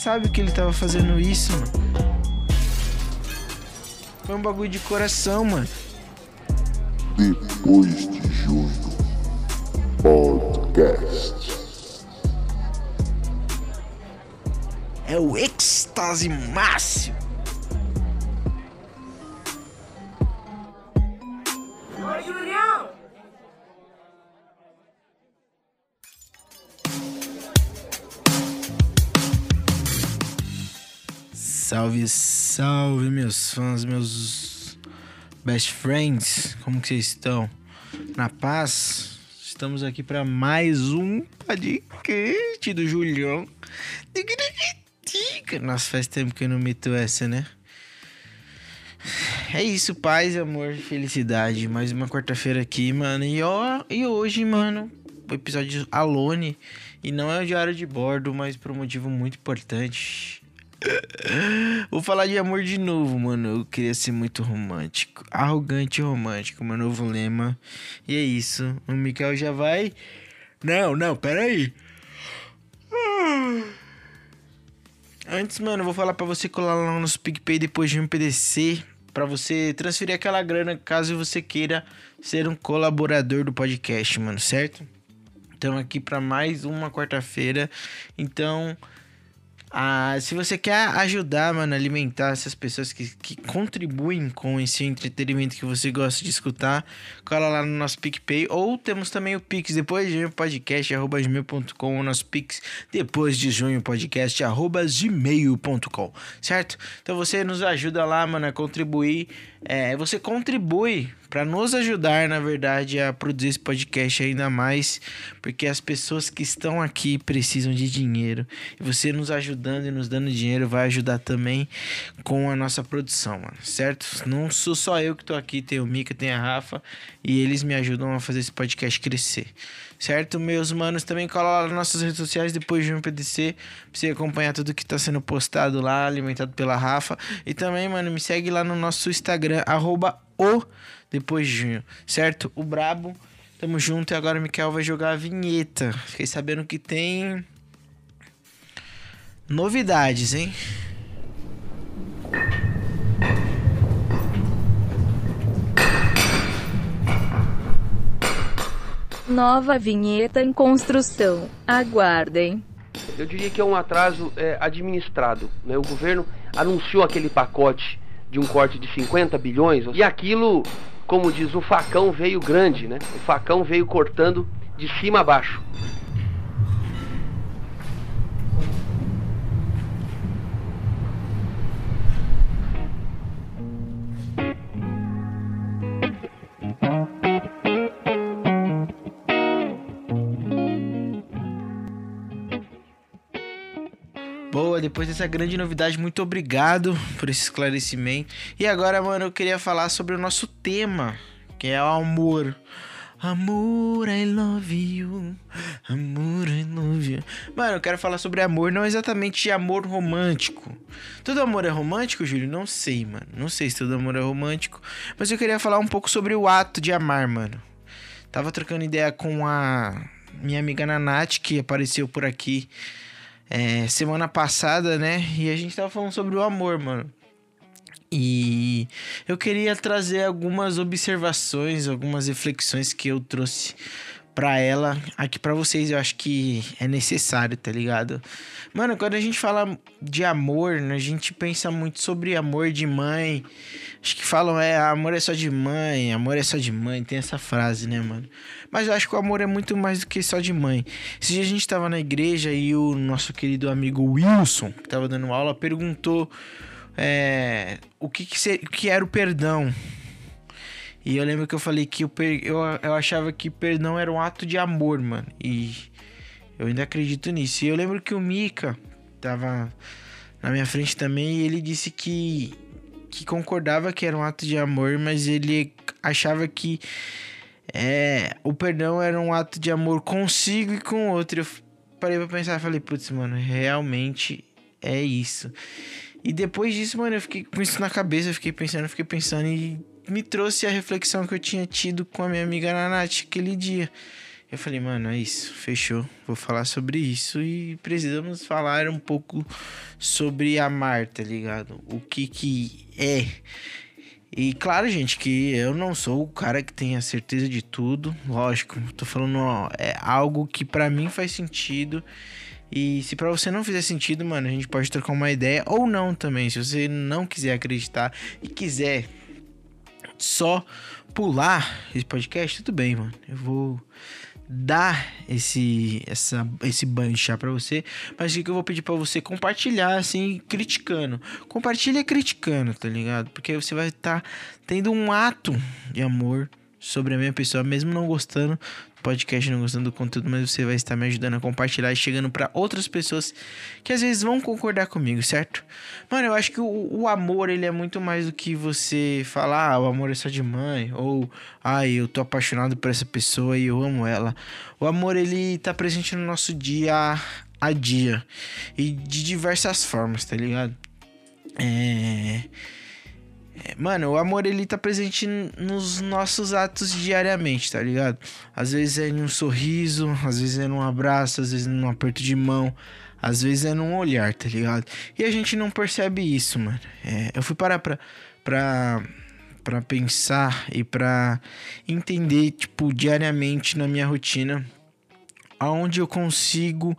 sabe que ele tava fazendo isso, mano. Foi um bagulho de coração, mano. Depois de junho. Podcast. É o êxtase máximo. Salve, salve, meus fãs, meus best friends. Como que vocês estão? Na paz? Estamos aqui para mais um podcast do Julião. Nossa, faz tempo que eu não meto essa, né? É isso, paz, amor, felicidade. Mais uma quarta-feira aqui, mano. E, ó, e hoje, mano, o episódio Alone. E não é o diário de bordo, mas por um motivo muito importante. Vou falar de amor de novo, mano. Eu queria ser muito romântico. Arrogante e romântico, meu novo lema. E é isso. O Mikael já vai. Não, não, peraí. Antes, mano, eu vou falar pra você colar lá no nosso PicPay depois de um PDC. Pra você transferir aquela grana caso você queira ser um colaborador do podcast, mano, certo? Estamos aqui para mais uma quarta-feira. Então, ah, se você quer ajudar, mano, a alimentar essas pessoas que, que contribuem com esse entretenimento que você gosta de escutar, cola lá no nosso PicPay. Ou temos também o Pix depois de junho podcast, arroba gmail.com. O nosso Pix depois de junho podcast, arroba gmail.com, certo? Então você nos ajuda lá, mano, a contribuir. É, você contribui para nos ajudar, na verdade, a produzir esse podcast ainda mais, porque as pessoas que estão aqui precisam de dinheiro e você nos ajudando e nos dando dinheiro vai ajudar também com a nossa produção, mano, certo? Não sou só eu que tô aqui, tem o Mika, tem a Rafa e eles me ajudam a fazer esse podcast crescer. Certo, meus manos, também cola lá nas nossas redes sociais depois de um PDC pra você acompanhar tudo que tá sendo postado lá, alimentado pela Rafa. E também, mano, me segue lá no nosso Instagram, arroba o depois de junho, certo? O Brabo, tamo junto e agora o Mikael vai jogar a vinheta. Fiquei sabendo que tem novidades, hein? Nova vinheta em construção. Aguardem. Eu diria que é um atraso é, administrado. Né? O governo anunciou aquele pacote de um corte de 50 bilhões e aquilo, como diz, o facão veio grande, né? O facão veio cortando de cima a baixo. Depois dessa grande novidade, muito obrigado por esse esclarecimento. E agora, mano, eu queria falar sobre o nosso tema, que é o amor. Amor, I love you. Amor, I love you. Mano, eu quero falar sobre amor, não exatamente amor romântico. Todo amor é romântico, Júlio? Não sei, mano. Não sei se todo amor é romântico. Mas eu queria falar um pouco sobre o ato de amar, mano. Tava trocando ideia com a minha amiga Nanate, que apareceu por aqui é, semana passada, né? E a gente tava falando sobre o amor, mano. E eu queria trazer algumas observações, algumas reflexões que eu trouxe para ela aqui para vocês. Eu acho que é necessário, tá ligado? Mano, quando a gente fala de amor, né, a gente pensa muito sobre amor de mãe. Acho que falam, é, amor é só de mãe, amor é só de mãe. Tem essa frase, né, mano? Mas eu acho que o amor é muito mais do que só de mãe. Dia a gente tava na igreja e o nosso querido amigo Wilson, que tava dando aula, perguntou é, o que, que, ser, que era o perdão. E eu lembro que eu falei que eu, per, eu, eu achava que perdão era um ato de amor, mano. E eu ainda acredito nisso. E eu lembro que o Mika tava na minha frente também e ele disse que, que concordava que era um ato de amor, mas ele achava que é, o perdão era um ato de amor consigo e com o outro. Eu parei pra pensar e falei, putz, mano, realmente é isso. E depois disso, mano, eu fiquei com isso na cabeça, eu fiquei pensando, fiquei pensando e me trouxe a reflexão que eu tinha tido com a minha amiga Nanate aquele dia. Eu falei, mano, é isso, fechou. Vou falar sobre isso e precisamos falar um pouco sobre amar, tá ligado? O que que é. E claro, gente, que eu não sou o cara que tem a certeza de tudo, lógico. Tô falando, ó, é algo que para mim faz sentido. E se para você não fizer sentido, mano, a gente pode trocar uma ideia ou não também. Se você não quiser acreditar e quiser só pular esse podcast, tudo bem, mano. Eu vou dar esse essa esse banho de chá para você, mas o que eu vou pedir para você compartilhar assim, criticando. Compartilha criticando, tá ligado? Porque você vai estar tá tendo um ato de amor sobre a minha pessoa, mesmo não gostando podcast, não gostando do conteúdo, mas você vai estar me ajudando a compartilhar e chegando para outras pessoas que às vezes vão concordar comigo, certo? Mano, eu acho que o, o, amor, ele é muito mais do que você falar, ah, o amor é só de mãe, ou, ah, eu tô apaixonado por essa pessoa e eu amo ela. O amor, ele tá presente no nosso dia a dia e de diversas formas, tá ligado? É mano, o amor ele tá presente nos nossos atos diariamente, tá ligado? Às vezes é num sorriso, às vezes é num abraço, às vezes é num aperto de mão, às vezes é num olhar, tá ligado? E a gente não percebe isso, mano. É, eu fui parar pra, pra, pra pensar e pra entender, tipo, diariamente na minha rotina aonde eu consigo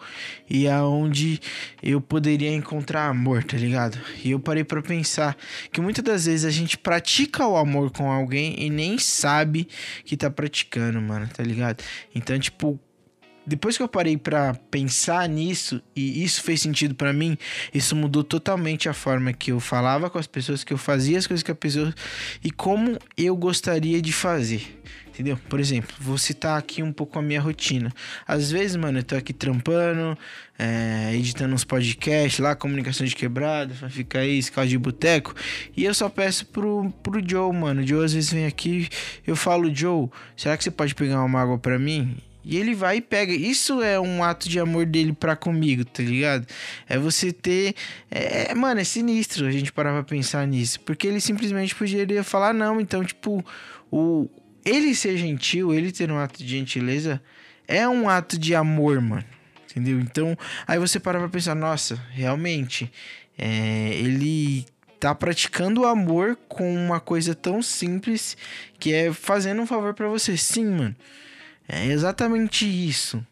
e aonde eu poderia encontrar amor, tá ligado? E eu parei para pensar que muitas das vezes a gente pratica o amor com alguém e nem sabe que tá praticando, mano, tá ligado? Então, tipo, depois que eu parei para pensar nisso e isso fez sentido para mim, isso mudou totalmente a forma que eu falava com as pessoas, que eu fazia as coisas com as pessoas e como eu gostaria de fazer. Entendeu? Por exemplo, vou citar aqui um pouco a minha rotina. Às vezes, mano, eu tô aqui trampando, é, editando uns podcasts lá, comunicação de quebrada, fica aí, escala de boteco. E eu só peço pro, pro Joe, mano. O Joe às vezes vem aqui, eu falo, Joe, será que você pode pegar uma água para mim? E ele vai e pega. Isso é um ato de amor dele pra comigo, tá ligado? É você ter. É, mano, é sinistro a gente parar pra pensar nisso. Porque ele simplesmente poderia falar não. Então, tipo, o, ele ser gentil, ele ter um ato de gentileza, é um ato de amor, mano. Entendeu? Então, aí você para pra pensar, nossa, realmente, é, ele tá praticando o amor com uma coisa tão simples que é fazendo um favor para você. Sim, mano. É exatamente isso.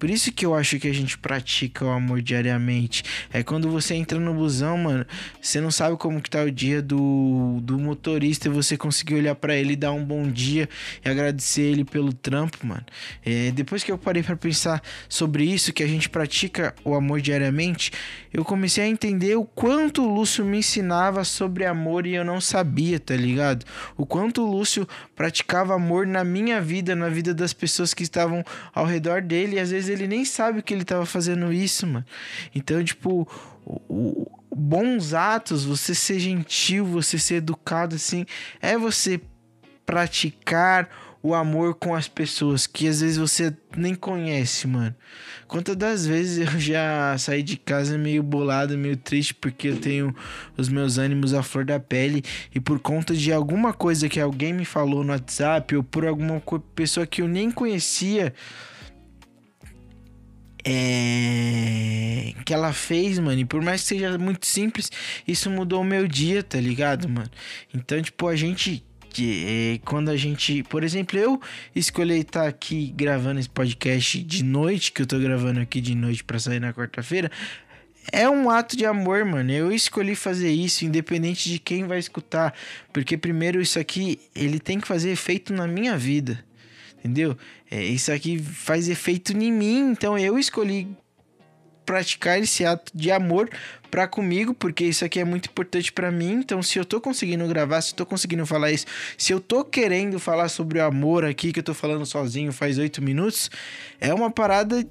Por isso que eu acho que a gente pratica o amor diariamente. É quando você entra no busão, mano, você não sabe como que tá o dia do, do motorista e você conseguir olhar para ele e dar um bom dia e agradecer ele pelo trampo, mano. É, depois que eu parei para pensar sobre isso, que a gente pratica o amor diariamente, eu comecei a entender o quanto o Lúcio me ensinava sobre amor e eu não sabia, tá ligado? O quanto o Lúcio praticava amor na minha vida, na vida das pessoas que estavam ao redor dele e às vezes ele nem sabe que ele tava fazendo isso, mano. Então, tipo, o, o, bons atos, você ser gentil, você ser educado, assim, é você praticar o amor com as pessoas que às vezes você nem conhece, mano. Quantas das vezes eu já saí de casa meio bolado, meio triste porque eu tenho os meus ânimos à flor da pele e por conta de alguma coisa que alguém me falou no WhatsApp ou por alguma pessoa que eu nem conhecia, é... que ela fez, mano. E por mais que seja muito simples, isso mudou o meu dia, tá ligado, mano? Então, tipo, a gente. É, quando a gente. Por exemplo, eu escolhi estar aqui gravando esse podcast de noite, que eu tô gravando aqui de noite para sair na quarta-feira. É um ato de amor, mano. Eu escolhi fazer isso, independente de quem vai escutar. Porque, primeiro, isso aqui, ele tem que fazer efeito na minha vida entendeu? É, isso aqui faz efeito em mim, então eu escolhi praticar esse ato de amor para comigo, porque isso aqui é muito importante para mim. Então, se eu tô conseguindo gravar, se eu tô conseguindo falar isso, se eu tô querendo falar sobre o amor aqui, que eu tô falando sozinho faz oito minutos, é uma parada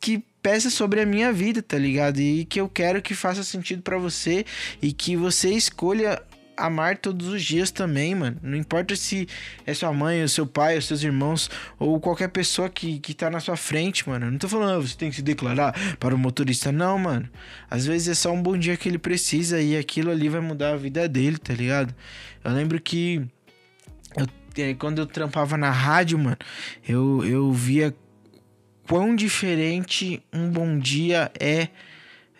que pesa sobre a minha vida, tá ligado? E que eu quero que faça sentido para você e que você escolha amar todos os dias também, mano. Não importa se é sua mãe, o seu pai, os seus irmãos ou qualquer pessoa que, que tá na sua frente, mano. não tô falando, ah, você tem que se declarar para o motorista, não, mano. Às vezes é só um bom dia que ele precisa e aquilo ali vai mudar a vida dele, tá ligado? Eu lembro que eu, é, quando eu trampava na rádio, mano, eu, eu via quão diferente um bom dia é,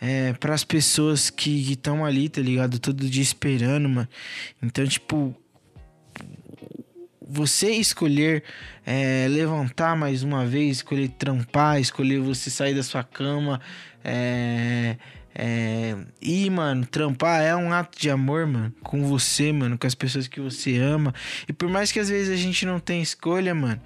é para as pessoas que estão ali, tá ligado? Todo dia esperando, mano. Então, tipo, você escolher é, levantar mais uma vez, escolher trampar, escolher você sair da sua cama, é, é, e, mano, trampar é um ato de amor, mano, com você, mano, com as pessoas que você ama. E por mais que às vezes a gente não tenha escolha, mano,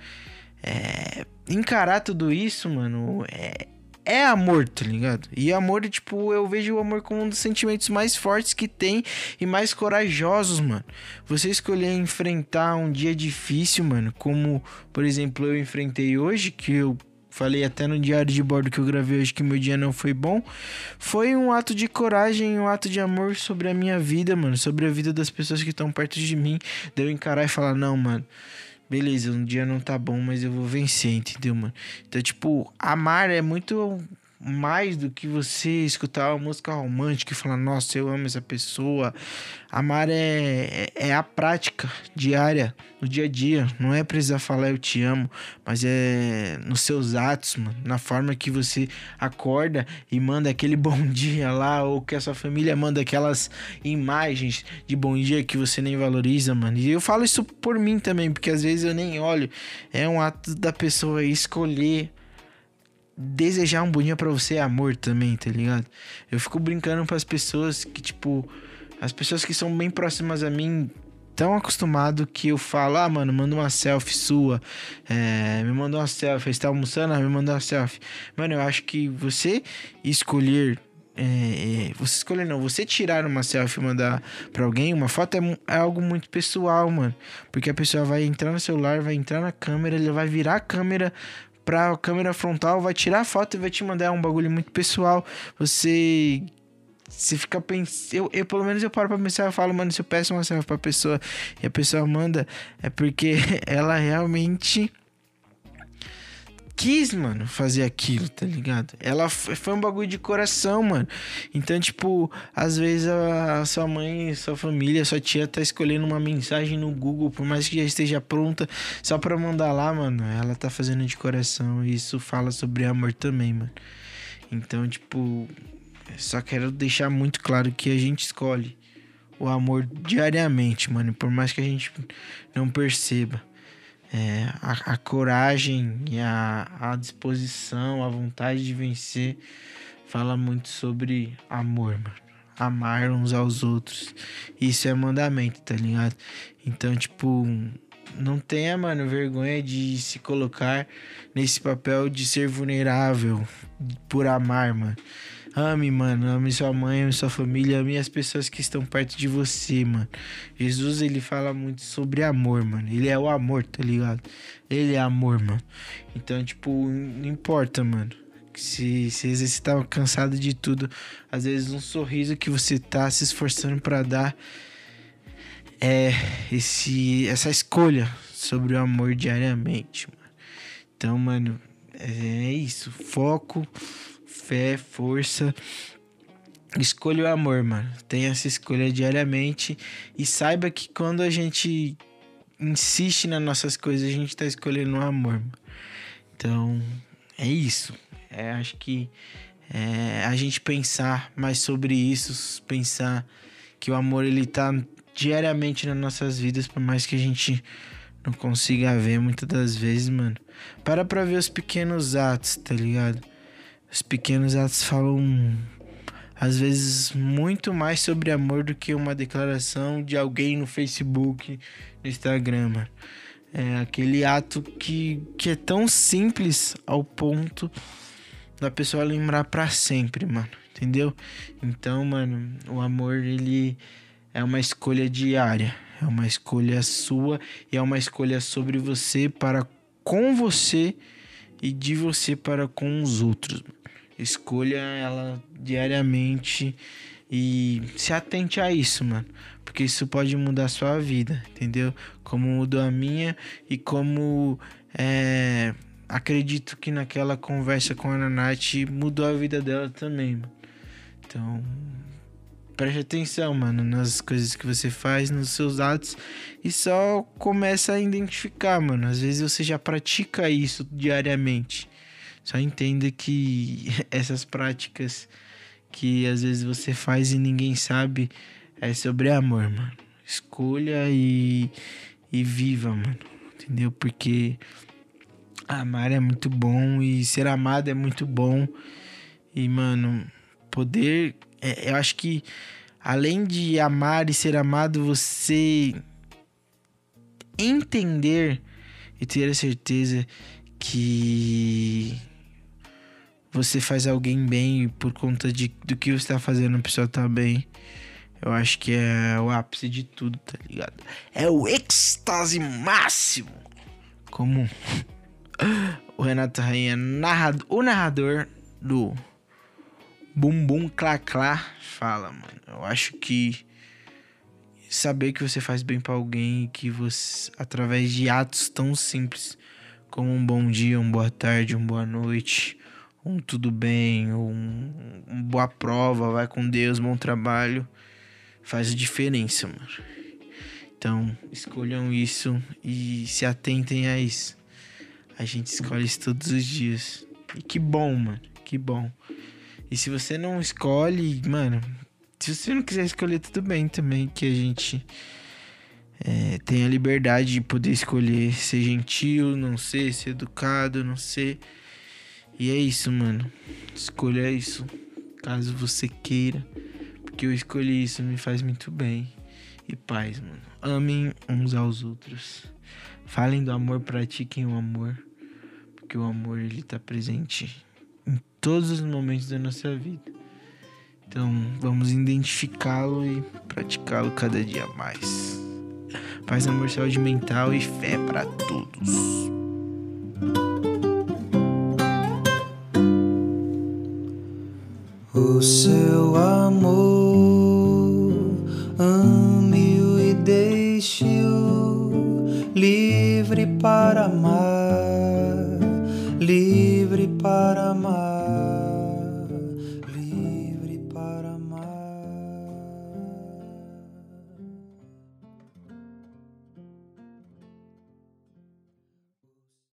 é, encarar tudo isso, mano, é, é amor, tá ligado? E amor, tipo, eu vejo o amor como um dos sentimentos mais fortes que tem e mais corajosos, mano. Você escolher enfrentar um dia difícil, mano, como, por exemplo, eu enfrentei hoje, que eu falei até no diário de bordo que eu gravei hoje que meu dia não foi bom, foi um ato de coragem, um ato de amor sobre a minha vida, mano, sobre a vida das pessoas que estão perto de mim, de eu encarar e falar, não, mano, beleza, um dia não tá bom, mas eu vou vencer, entendeu, mano? Então, tipo, amar é muito mais do que você escutar uma música romântica e falar, nossa, eu amo essa pessoa. Amar é, é, é, a prática diária, no dia a dia. Não é precisar falar eu te amo, mas é nos seus atos, mano. Na forma que você acorda e manda aquele bom dia lá, ou que a sua família manda aquelas imagens de bom dia que você nem valoriza, mano. E eu falo isso por mim também, porque às vezes eu nem olho. É um ato da pessoa escolher desejar um boninho para você é amor também, tá ligado? Eu fico brincando para as pessoas que, tipo, as pessoas que são bem próximas a mim tão acostumado que eu falo, ah, mano, manda uma selfie sua, é, me manda uma selfie, você tá almoçando, ah, me manda uma selfie. Mano, eu acho que você escolher é, é, você escolher não, você tirar uma selfie e mandar para alguém, uma foto é, é, algo muito pessoal, mano. Porque a pessoa vai entrar no celular, vai entrar na câmera, ele vai virar a câmera pra câmera frontal, vai tirar a foto e vai te mandar um bagulho muito pessoal. Você você fica pensando. Eu, eu, pelo menos eu paro pra pensar, eu falo, mano, se eu peço uma selfie pra pessoa e a pessoa manda, é porque ela realmente quis, mano, fazer aquilo, tá ligado? Ela foi um bagulho de coração, mano. Então, tipo, às vezes a, a, sua mãe, sua família, sua tia tá escolhendo uma mensagem no Google, por mais que já esteja pronta, só pra mandar lá, mano. Ela tá fazendo de coração. E isso fala sobre amor também, mano. Então, tipo, só quero deixar muito claro que a gente escolhe o amor diariamente, mano. Por mais que a gente não perceba é, a, a, coragem e a, a disposição, a vontade de vencer fala muito sobre amor, mano. Amar uns aos outros. Isso é mandamento, tá ligado? Então, tipo, não tenha, mano, vergonha de se colocar nesse papel de ser vulnerável por amar, mano. Ame, mano. Ame sua mãe, ame sua família, ame as pessoas que estão perto de você, mano. Jesus, ele fala muito sobre amor, mano. Ele é o amor, tá ligado? Ele é amor, mano. Então, tipo, não importa, mano. Se, se você tá cansado de tudo, às vezes um sorriso que você tá se esforçando para dar é esse, essa escolha sobre o amor diariamente, mano. Então, mano, é isso. Foco fé, força. Escolha o amor, mano. Tenha essa escolha diariamente e saiba que quando a gente insiste nas nossas coisas, a gente tá escolhendo o amor. Mano. Então, é isso. É, acho que é, a gente pensar mais sobre isso, pensar que o amor ele tá diariamente nas nossas vidas, por mais que a gente não consiga ver muitas das vezes, mano. Para pra ver os pequenos atos, tá ligado? Os pequenos atos falam às vezes muito mais sobre amor do que uma declaração de alguém no Facebook, no Instagram. Mano. É aquele ato que, que é tão simples ao ponto da pessoa lembrar para sempre, mano. Entendeu? Então, mano, o amor ele é uma escolha diária, é uma escolha sua e é uma escolha sobre você para com você e de você para com os outros. Escolha ela diariamente e se atente a isso, mano. Porque isso pode mudar a sua vida, entendeu? Como mudou a minha e como é, acredito que naquela conversa com a Nath mudou a vida dela também, mano. Então, preste atenção, mano, nas coisas que você faz, nos seus atos e só começa a identificar, mano. Às vezes você já pratica isso diariamente Só entenda que essas práticas que às vezes você faz e ninguém sabe é sobre amor, mano. Escolha e, e viva, mano. Entendeu? Porque amar é muito bom e ser amado é muito bom. E, mano, poder. É, eu acho que além de amar e ser amado, você entender e ter a certeza que você faz alguém bem por conta de, do que você está fazendo, a pessoa tá bem. Eu acho que é o ápice de tudo, tá ligado? É o êxtase máximo. Como o Renato Rainha, narrado, o narrador do Bumbum Clá Clá, fala, mano. Eu acho que saber que você faz bem para alguém e que você, através de atos tão simples como um bom dia, uma boa tarde, uma boa noite, um tudo bem, um, uma boa prova, vai com Deus, bom trabalho, faz a diferença, mano. Então, escolham isso e se atentem a isso. A gente escolhe isso todos os dias. E que bom, mano. Que bom. E se você não escolhe, mano, se você não quiser escolher, tudo bem também, que a gente é, tem a liberdade de poder escolher ser gentil, não ser, ser educado, não ser. E é isso, mano. Escolha isso, caso você queira. Porque eu escolhi isso, me faz muito bem. E paz, mano. Amem uns aos outros. Falem do amor, pratiquem o amor. Porque o amor, ele tá presente em todos os momentos da nossa vida. Então, vamos identificá-lo e praticá-lo cada dia mais. Paz, amor, saúde mental e fé para todos. O seu amor